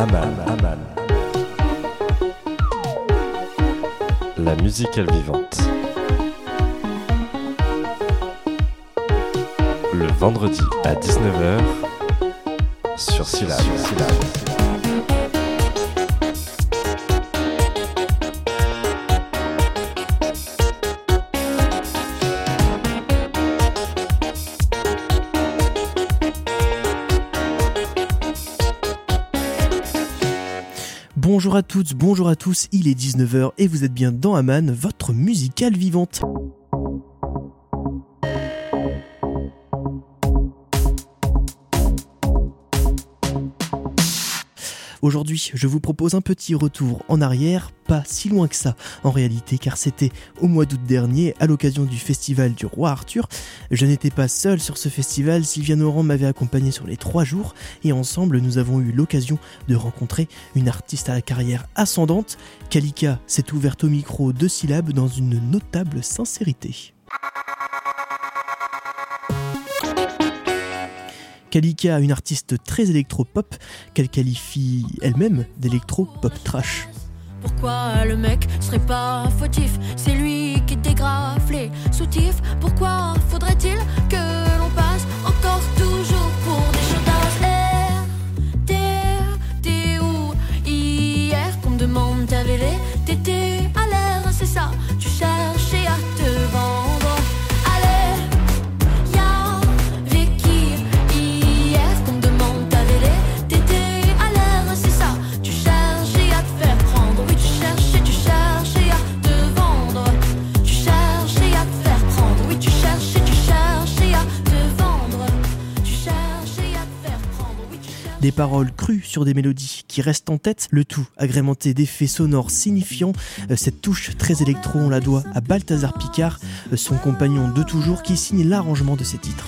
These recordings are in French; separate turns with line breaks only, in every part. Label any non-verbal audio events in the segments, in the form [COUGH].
Aman, Aman. La musicale vivante. Le vendredi à 19h sur Syllab.
Bonjour à toutes, bonjour à tous, il est 19h et vous êtes bien dans Aman, votre musicale vivante. Aujourd'hui, je vous propose un petit retour en arrière, pas si loin que ça en réalité, car c'était au mois d'août dernier, à l'occasion du festival du Roi Arthur. Je n'étais pas seul sur ce festival, Sylvia Noran m'avait accompagné sur les trois jours, et ensemble nous avons eu l'occasion de rencontrer une artiste à la carrière ascendante. Kalika s'est ouverte au micro de syllabes dans une notable sincérité. Kalika, une artiste très électro-pop qu'elle qualifie elle-même d'électro-pop trash.
Pourquoi le mec serait pas fautif? C'est lui qui dégrafe les soutifs. Pourquoi faudrait-il que
Paroles crues sur des mélodies qui restent en tête, le tout agrémenté d'effets sonores signifiants. Euh, Cette touche très électro, on la doit à Balthazar Picard, euh, son compagnon de toujours, qui signe l'arrangement de ces titres.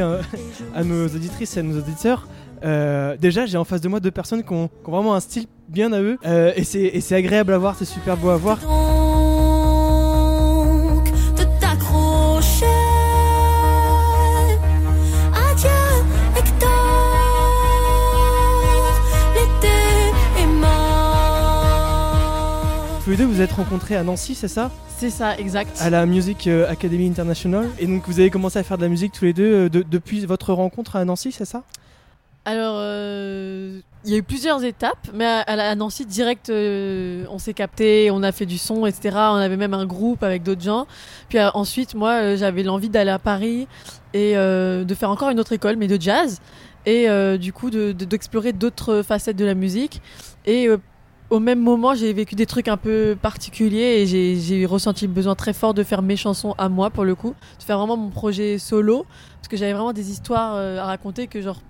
Hein, à nos auditrices et à nos auditeurs, euh, déjà j'ai en face de moi deux personnes qui ont, vraiment un style bien à eux, euh, et c'est agréable à voir, c'est super beau à voir. Tous les deux vous êtes rencontrés à Nancy, c'est ça?
C'est ça, exact.
À la Music euh, Academy International. Et donc vous avez commencé à faire de la musique tous les deux euh, de- depuis votre rencontre à Nancy, c'est ça?
Alors, euh, il y a eu plusieurs étapes, mais à, Nancy, direct, euh, on s'est capté, on a fait du son, etc. On avait même un groupe avec d'autres gens. Puis euh, ensuite, moi, j'avais l'envie d'aller à Paris et de faire encore une autre école, mais de jazz. Et du coup, de- de- d'explorer d'autres facettes de la musique. Et au même moment, j'ai vécu des trucs un peu particuliers et j'ai- ressenti le besoin très fort de faire mes chansons à moi, pour le coup. De faire vraiment mon projet solo. Parce que j'avais vraiment des histoires euh, à raconter que, genre,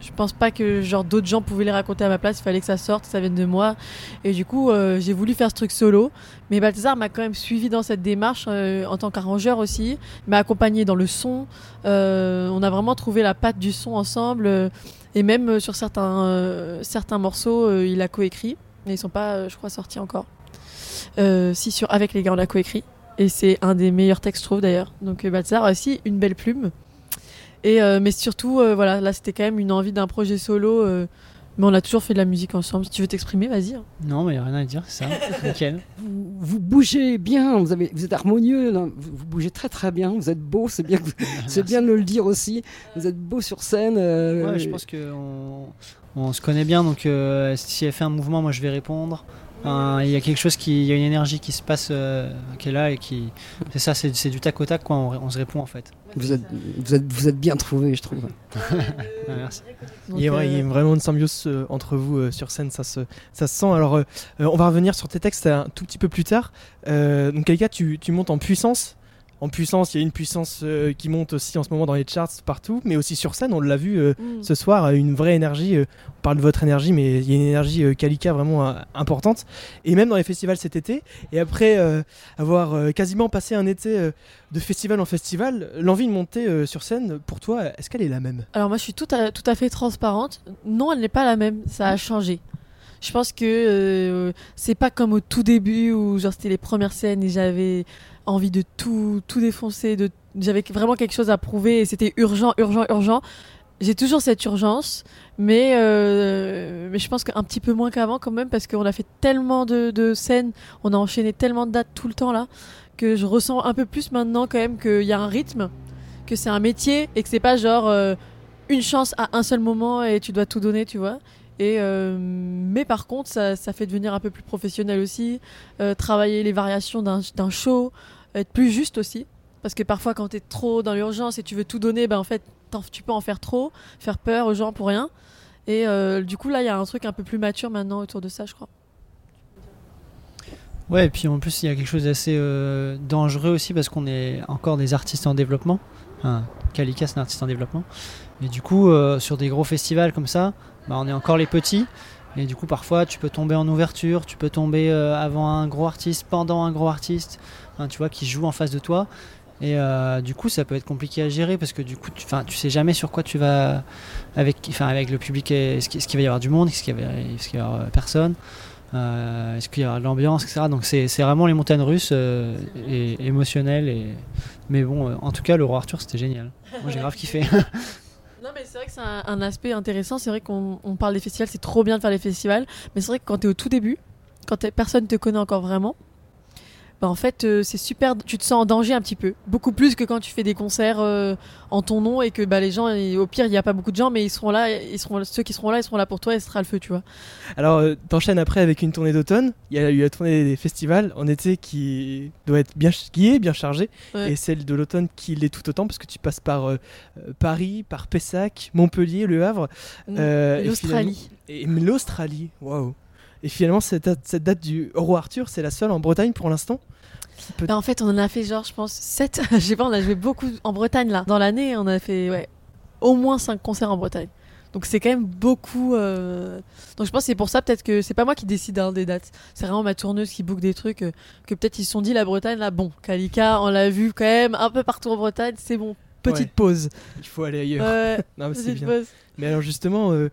je pense pas que genre d'autres gens pouvaient les raconter à ma place. Il fallait que ça sorte, que ça vienne de moi. Et du coup, euh, j'ai voulu faire ce truc solo. Mais Balthazar m'a quand même suivi dans cette démarche euh, en tant qu'arrangeur aussi. M'a accompagné dans le son. On a vraiment trouvé la patte du son ensemble. et même sur certains, certains morceaux, il a coécrit. Mais ils sont pas, euh, je crois, sortis encore. Euh, si, sur Avec les gars, on a coécrit. Et c'est un des meilleurs textes, je trouve d'ailleurs. Donc euh, Balthazar a aussi une belle plume. Et, euh, mais surtout, euh, voilà, là c'était quand même une envie d'un projet solo, euh, Mais on a toujours fait de la musique ensemble. Si tu veux t'exprimer, vas-y. hein.
Non, mais y a rien à dire, c'est ça. [LAUGHS] Nickel.
Vous, vous bougez bien, vous, avez, vous êtes harmonieux, là. vous, vous bougez très très bien, vous êtes beau, c'est bien, [LAUGHS] c'est bien de le dire aussi. Vous êtes beau sur scène. euh,
Ouais, je pense qu'on on se connaît bien, donc euh, si elle fait un mouvement, moi je vais répondre. Il y a quelque chose qui, il y a une énergie qui se passe, euh, qui est là et qui, c'est ça, c'est c'est du tac au tac, quoi. On, on se répond en fait.
vous, êtes, vous, êtes, vous êtes bien trouvé, je trouve. [LAUGHS]
Merci.
Donc,
Il y, a, ouais, il y a
euh,
vraiment une symbiose euh, entre vous euh, sur scène, ça se, ça se sent. Alors, euh, euh, on va revenir sur tes textes un tout petit peu plus tard. Euh, donc, Kalika, tu, tu montes en puissance. En puissance, il y a une puissance euh, qui monte aussi en ce moment dans les charts partout, mais aussi sur scène, on l'a vu euh,
mm.
ce soir, euh, une vraie énergie. euh, on parle de votre énergie, mais il y a une énergie Kalika vraiment importante. Et même dans les festivals cet été, et après avoir quasiment passé un été de festival en festival, l'envie de monter sur scène, pour toi, est-ce qu'elle est la même?
Alors moi je suis tout à, tout à fait transparente. Non, elle n'est pas la même, ça a changé. Je pense que euh, c'est pas comme au tout début où genre c'était les premières scènes et j'avais envie de tout tout défoncer, de j'avais vraiment quelque chose à prouver et c'était urgent, urgent, urgent. J'ai toujours cette urgence, mais euh, mais je pense qu'un petit peu moins qu'avant quand même parce qu'on a fait tellement de, de scènes, on a enchaîné tellement de dates tout le temps là que je ressens un peu plus maintenant quand même qu'il y a un rythme, que c'est un métier et que c'est pas genre euh, une chance à un seul moment et tu dois tout donner, tu vois. Euh, mais par contre, ça, fait devenir un peu plus professionnel aussi, euh, travailler les variations d'un show, être plus juste aussi. Parce que parfois, quand tu es trop dans l'urgence et tu veux tout donner, ben en fait, tu peux en faire trop, faire peur aux gens pour rien. Et euh, du coup, là, il y a un truc un peu plus mature maintenant autour de ça, je crois.
Ouais, et puis en plus, il y a quelque chose d'assez dangereux aussi parce qu'on est encore des artistes en développement. Enfin, Kalika, c'est un artiste en développement. Et du coup, sur des gros festivals comme ça, bah, on est encore les petits. Et du coup, parfois, tu peux tomber en ouverture, tu peux tomber euh, avant un gros artiste, pendant un gros artiste, tu vois, qui joue en face de toi. Et euh, du coup, ça peut être compliqué à gérer parce que du coup, tu, tu sais jamais sur quoi tu vas avec, avec le public. Est-ce qu'il va y avoir du monde Est-ce qu'il va, y avoir euh, personne Euh, Est-ce qu'il y aura de l'ambiance, etc. Donc c'est vraiment les montagnes russes euh, et émotionnelles. Et... Mais bon, euh, en tout cas, le roi Arthur, c'était génial. Moi, j'ai grave kiffé. [LAUGHS]
Mais c'est vrai que c'est un, aspect intéressant. C'est vrai qu'on on parle des festivals, c'est trop bien de faire les festivals. Mais c'est vrai que quand tu es au tout début, quand personne te connaît encore vraiment, bah en fait, euh, c'est super. Tu te sens en danger un petit peu. Beaucoup plus que quand tu fais des concerts euh, en ton nom et que bah, les gens, et au pire, il n'y a pas beaucoup de gens, mais ils seront là. Ils seront, ceux qui seront là, ils seront là pour toi et ce sera le feu, tu vois.
Alors, euh, t'enchaînes après avec une tournée d'automne. Il y a eu la tournée des festivals en été qui doit être bien, qui est bien chargée,
Ouais.
et celle de l'automne qui l'est tout autant parce que tu passes par euh, Paris, par Pessac, Montpellier, Le Havre, et
L'Australie.
et l'Australie. Waouh. Et finalement, cette date, cette date du Roi Arthur, c'est la seule en Bretagne pour l'instant. Peut-
Bah, en fait, on en a fait genre, je pense, 7. [LAUGHS] Je sais pas, on a joué beaucoup en Bretagne là. Dans l'année, on a fait ouais, au moins 5 concerts en Bretagne. Donc c'est quand même beaucoup. euh, Donc je pense que c'est pour ça peut-être que c'est pas moi qui décide hein, des dates. C'est vraiment ma tourneuse qui book des trucs euh, que peut-être ils se sont dit la Bretagne là. Bon, Kalika, on l'a vu quand même un peu partout en Bretagne. C'est bon. Petite
Ouais.
pause.
Il faut aller ailleurs.
Ouais, [LAUGHS]
Non, mais bien.
pause.
Mais alors justement, euh,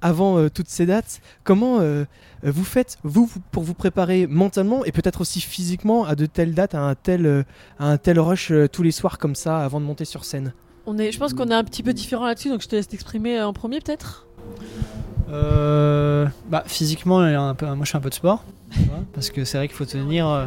avant euh, toutes ces dates, comment euh, euh, vous faites, vous, pour vous préparer mentalement et peut-être aussi physiquement à de telles dates, à un tel, euh, à un tel rush euh, tous les soirs comme ça avant de monter sur scène?
On est, je pense qu'on est un petit peu différent là-dessus, donc je te laisse t'exprimer en premier peut-être?
Euh, bah, physiquement, moi je fais un peu de sport. tu Parce que c'est vrai qu'il faut tenir. euh,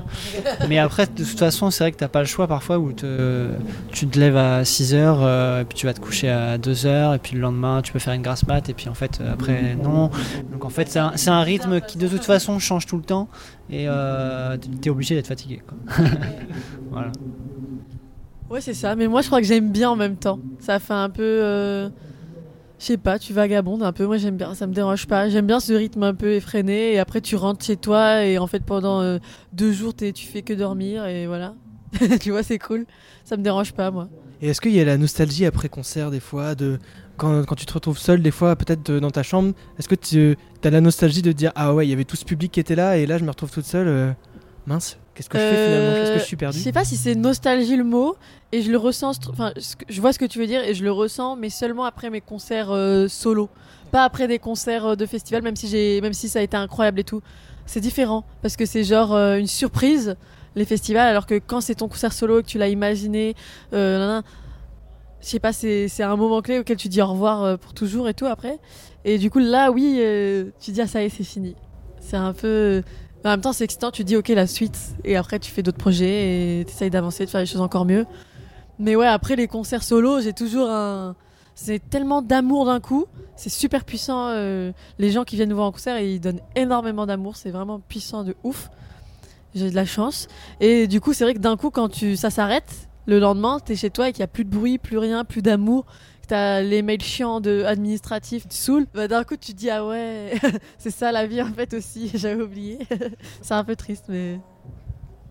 Mais après, de toute façon, c'est vrai que t'as pas le choix parfois où tu te lèves à 6 heures, euh, et puis tu vas te coucher à 2 heures, et puis le lendemain, tu peux faire une grasse mat, et puis en fait, euh, après, non. Donc en fait, c'est un, un rythme qui de toute façon change tout le temps, et euh, t'es obligé d'être fatigué. Quoi. [LAUGHS] voilà.
Ouais, c'est ça. Mais moi, je crois que j'aime bien en même temps. Ça fait un peu. Je sais pas, tu vagabondes un peu. Moi, j'aime bien. Ça me dérange pas. J'aime bien ce rythme un peu effréné. Et après, tu rentres chez toi. Et en fait, pendant euh, deux jours, t'es- tu fais que dormir. Et voilà. [LAUGHS] tu vois, c'est cool. Ça me dérange pas, moi.
Et est-ce qu'il y a la nostalgie après concert des fois de quand, quand tu te retrouves seul des fois peut-être dans ta chambre Est-ce que tu as la nostalgie de dire ah ouais il y avait tout ce public qui était là et là je me retrouve toute seule euh, qu'est-ce que je fais finalement? Qu'est-ce que je suis perdu?
Je sais pas si c'est nostalgie le mot. Et je le ressens. Enfin, je vois ce que tu veux dire. Et je le ressens, mais seulement après mes concerts euh, solo. Pas après des concerts euh, de festival, même si, même si ça a été incroyable et tout. C'est différent. Parce que c'est genre euh, une surprise, les festivals. Alors que quand c'est ton concert solo et que tu l'as imaginé, je sais pas, c'est un moment clé auquel tu dis au revoir pour toujours et tout après. Et du coup, là, oui, tu dis, ah, ça y est, c'est fini. C'est un peu. En même temps, c'est excitant, tu dis, ok, la suite. Et après, tu fais d'autres projets et tu essayes d'avancer, de faire les choses encore mieux. Mais ouais, après les concerts solo, j'ai toujours un. C'est tellement d'amour d'un coup. C'est super puissant. euh, les gens qui viennent nous voir en concert, ils donnent énormément d'amour. C'est vraiment puissant de ouf. J'ai de la chance. Et du coup, c'est vrai que d'un coup, quand ça s'arrête, le lendemain, t'es chez toi et qu'il n'y a plus de bruit, plus rien, plus d'amour. T'as les mails chiants de administratifs, tu saoules. Bah, d'un coup, tu te dis, ah ouais, [LAUGHS] c'est ça la vie en fait aussi. [LAUGHS] J'avais oublié. [LAUGHS] c'est un peu triste, mais.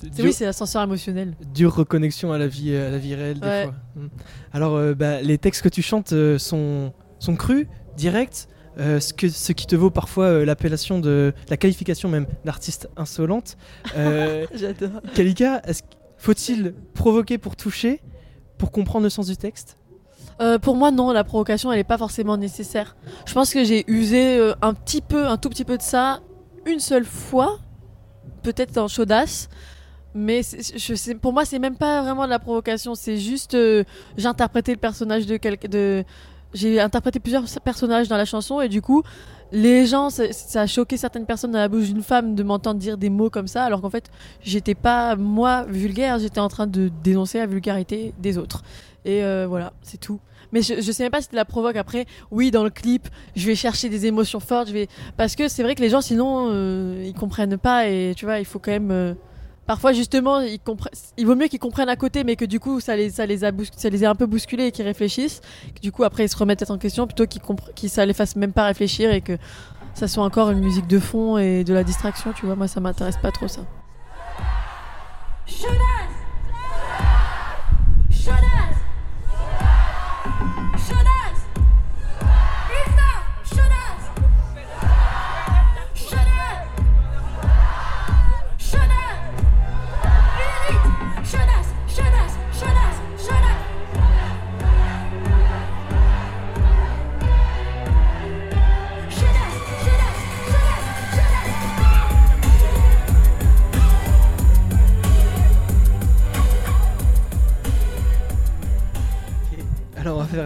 Dur-
Oui, c'est l'ascenseur émotionnel.
dure reconnexion à la vie, à la vie réelle des
Ouais.
fois. Mm. Alors, euh, bah, les textes que tu chantes euh, sont, sont crus, directs, euh, ce, que, ce qui te vaut parfois euh, l'appellation de la qualification même d'artiste insolente. Euh,
J'adore.
Kalika, faut-il provoquer pour toucher, pour comprendre le sens du texte?
Euh, pour moi, non, la provocation, elle n'est pas forcément nécessaire. Je pense que j'ai usé euh, un petit peu, un tout petit peu de ça, une seule fois, peut-être dans Chaudasse. Mais pour moi, c'est même pas vraiment de la provocation. C'est juste, euh, j'ai interprété le personnage de quelqu'un. De, j'ai interprété plusieurs personnages dans la chanson et du coup, les gens, ça, a choqué certaines personnes dans la bouche d'une femme de m'entendre dire des mots comme ça, alors qu'en fait, j'étais pas moi vulgaire, j'étais en train de dénoncer la vulgarité des autres. Et euh, voilà, c'est tout. Mais je, je sais même pas si c'était la provoque après. Oui, dans le clip, je vais chercher des émotions fortes. Je vais parce que c'est vrai que les gens sinon euh, ils comprennent pas et tu vois il faut quand même. Parfois justement. Il vaut mieux qu'ils comprennent à côté, mais que du coup ça les ça les a ça les a un peu bousculés et qu'ils réfléchissent. Que du coup après ils se remettent en question plutôt qu'ils qu'ils ça les fasse même pas réfléchir et que ça soit encore une musique de fond et de la distraction. Tu vois moi ça m'intéresse pas trop ça.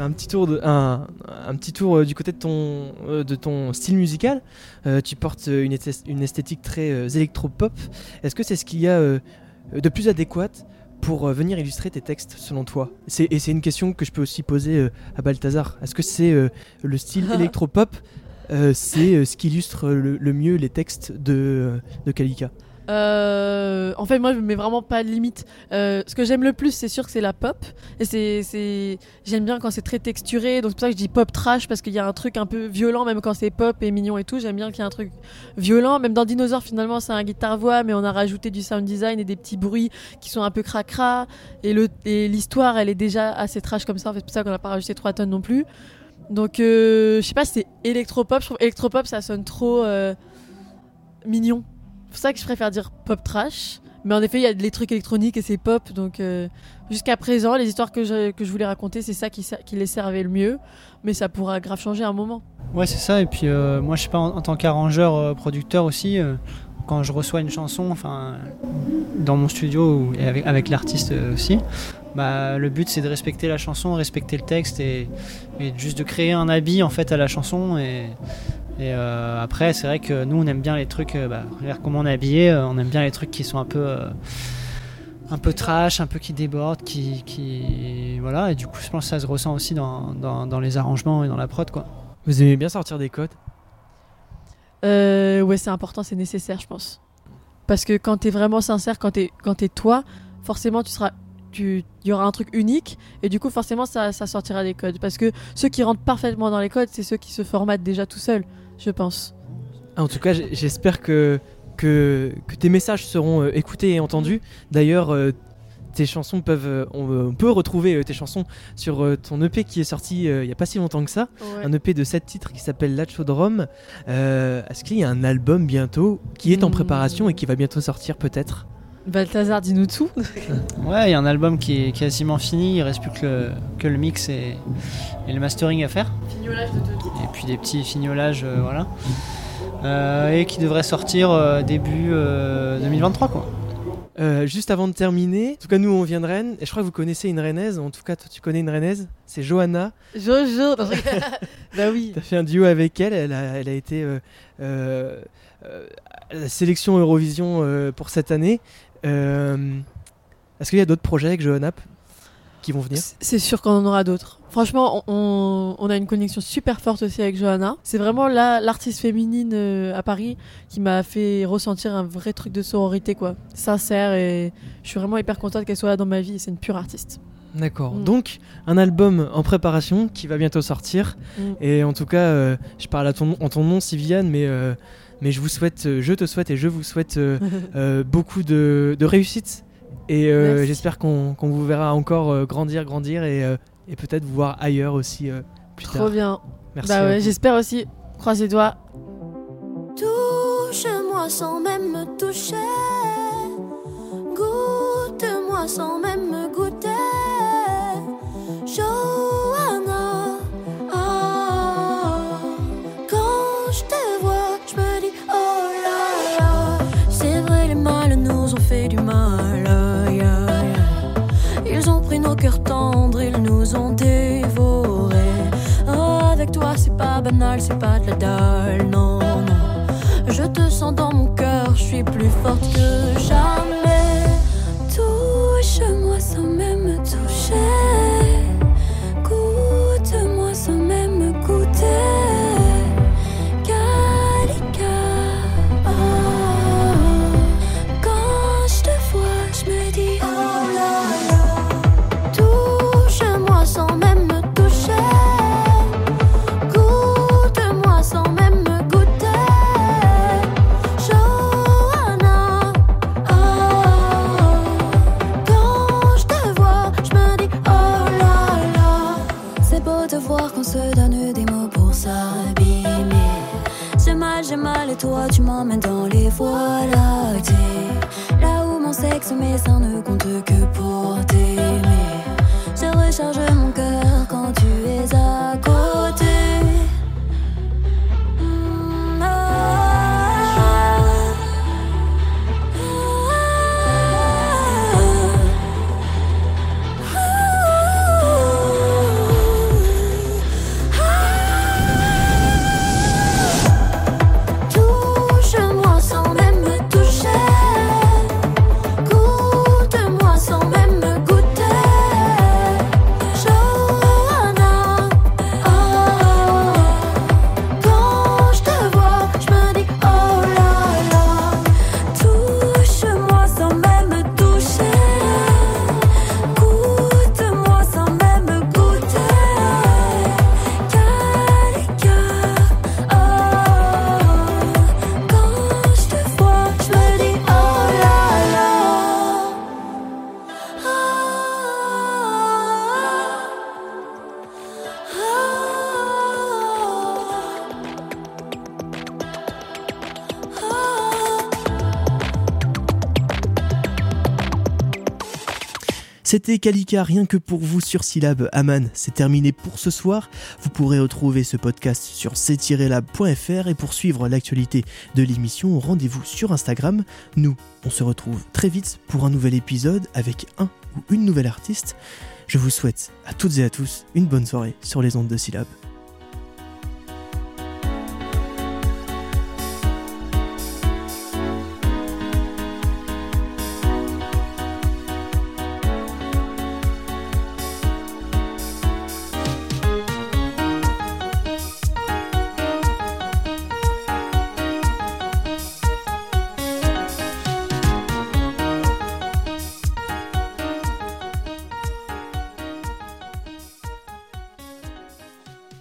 Un petit tour, de, un, un petit tour euh, du côté de ton, euh, de ton style musical. Euh, tu portes une, une esthétique très électro-pop. Est-ce que c'est ce qu'il y a de plus adéquat pour venir illustrer tes textes, selon toi? C'est- Et c'est une question que je peux aussi poser à Balthazar. Est-ce que c'est le style [LAUGHS] électro-pop euh, C'est euh, ce qui illustre le, le mieux les textes de, de Kalika?
Euh, en fait, moi, je me mets vraiment pas de limite. Euh, ce que j'aime le plus, c'est sûr que c'est la pop. Et c'est, j'aime bien quand c'est très texturé. Donc c'est pour ça que je dis pop trash parce qu'il y a un truc un peu violent, même quand c'est pop et mignon et tout. J'aime bien qu'il y ait un truc violent. Même dans Dinosaure, finalement, c'est un guitare-voix, mais on a rajouté du sound design et des petits bruits qui sont un peu cracra. Et, et l'histoire, elle est déjà assez trash comme ça. C'est pour ça qu'on n'a pas rajouté 3 tonnes non plus. Donc, euh, je sais pas c'est électropop. Je trouve électropop, ça sonne trop euh, mignon. C'est pour ça que je préfère dire pop trash. Mais en effet, il y a des trucs électroniques et c'est pop. Donc euh, jusqu'à présent, les histoires que je, que je voulais raconter, c'est ça qui, les servait le mieux. Mais ça pourra grave changer à un moment.
Ouais, c'est ça. Et puis, euh, moi, je sais pas, en, tant qu'arrangeur, euh, producteur aussi, quand je reçois une chanson, enfin, dans mon studio et avec, l'artiste aussi, bah, le but c'est de respecter la chanson, respecter le texte et, et juste de créer un habit en fait à la chanson. Et, et, euh, après, c'est vrai que nous, on aime bien les trucs, euh, bah, regarde comment on est habillé, euh, on aime bien les trucs qui sont un peu. euh, un peu trash, un peu qui débordent, qui, qui voilà, et du coup je pense que ça se ressent aussi dans, dans, dans les arrangements et dans la prod quoi.
Vous aimez bien sortir des codes
Euh, ouais, c'est important, c'est nécessaire, je pense. Parce que quand t'es vraiment sincère, quand t'es quand t'es toi, forcément tu seras tu il y aura un truc unique et du coup forcément ça, ça sortira des codes parce que ceux qui rentrent parfaitement dans les codes c'est ceux qui se formatent déjà tout seuls je pense
Ah, En tout cas, j'espère que, que, que tes messages seront euh, écoutés et entendus. D'ailleurs, euh, tes chansons peuvent, euh, on, peut retrouver tes chansons sur ton EP qui est sorti il y a pas si longtemps que ça. Un EP de 7 titres qui s'appelle Lachodrome. Euh, Est-ce qu'il y a un album bientôt qui est en
Hmm.
préparation et qui va bientôt sortir peut-être?
Balthazar dis-nous tout [LAUGHS]
Ouais, il y a un album qui est quasiment fini, il reste plus que le, que le mix et, et le mastering à faire. Et puis des petits fignolages, euh, voilà. Euh, et qui devrait sortir euh, début euh, 2023 quoi.
Euh, juste avant de terminer, en tout cas nous on vient de Rennes et je crois que vous connaissez une rennaise, en tout cas toi tu connais une rennaise, c'est Johanna.
Jojo. [LAUGHS] Bah oui.
Tu as fait un duo avec elle, elle a, elle a été euh, euh, euh, à la sélection Eurovision euh, pour cette année. Euh, Est-ce qu'il y a d'autres projets avec Johanna p- qui vont venir?
C'est sûr qu'on en aura d'autres. Franchement, on, a une connexion super forte aussi avec Johanna. C'est vraiment la- l'artiste féminine euh, à Paris qui m'a fait ressentir un vrai truc de sororité, quoi. Sincère et je suis vraiment hyper contente qu'elle soit là dans ma vie. C'est une pure artiste.
D'accord.
Mm.
Donc un album en préparation qui va bientôt sortir.
Mm.
Et en tout cas, euh, je parle à ton, en ton nom, Siviane, mais, euh, mais je vous souhaite, euh, je te souhaite et je vous souhaite euh, [LAUGHS] euh, beaucoup de, de réussite. Et euh, j'espère qu'on qu'on vous verra encore euh, grandir, grandir et, euh, et peut-être vous voir ailleurs aussi euh, plus
Trop
tard.
bien.
Merci.
bah ouais, j'espère aussi. Croise les doigts.
Touche-moi sans même me toucher. Goûte-moi sans même me goûter. Tendres, ils nous ont dévorés. Avec toi, c'est pas banal, c'est pas de la dalle, non, non. Je te sens dans mon cœur, je suis plus forte que jamais. Touche-moi sans même me toucher.
C'était Kalika, rien que pour vous sur Syllab. Aman, c'est terminé pour ce soir. Vous pourrez retrouver ce podcast sur c-lab.fr et pour suivre l'actualité de l'émission, rendez-vous sur Instagram. Nous, on se retrouve très vite pour un nouvel épisode avec un ou une nouvelle artiste. Je vous souhaite à toutes et à tous une bonne soirée sur les ondes de Syllab.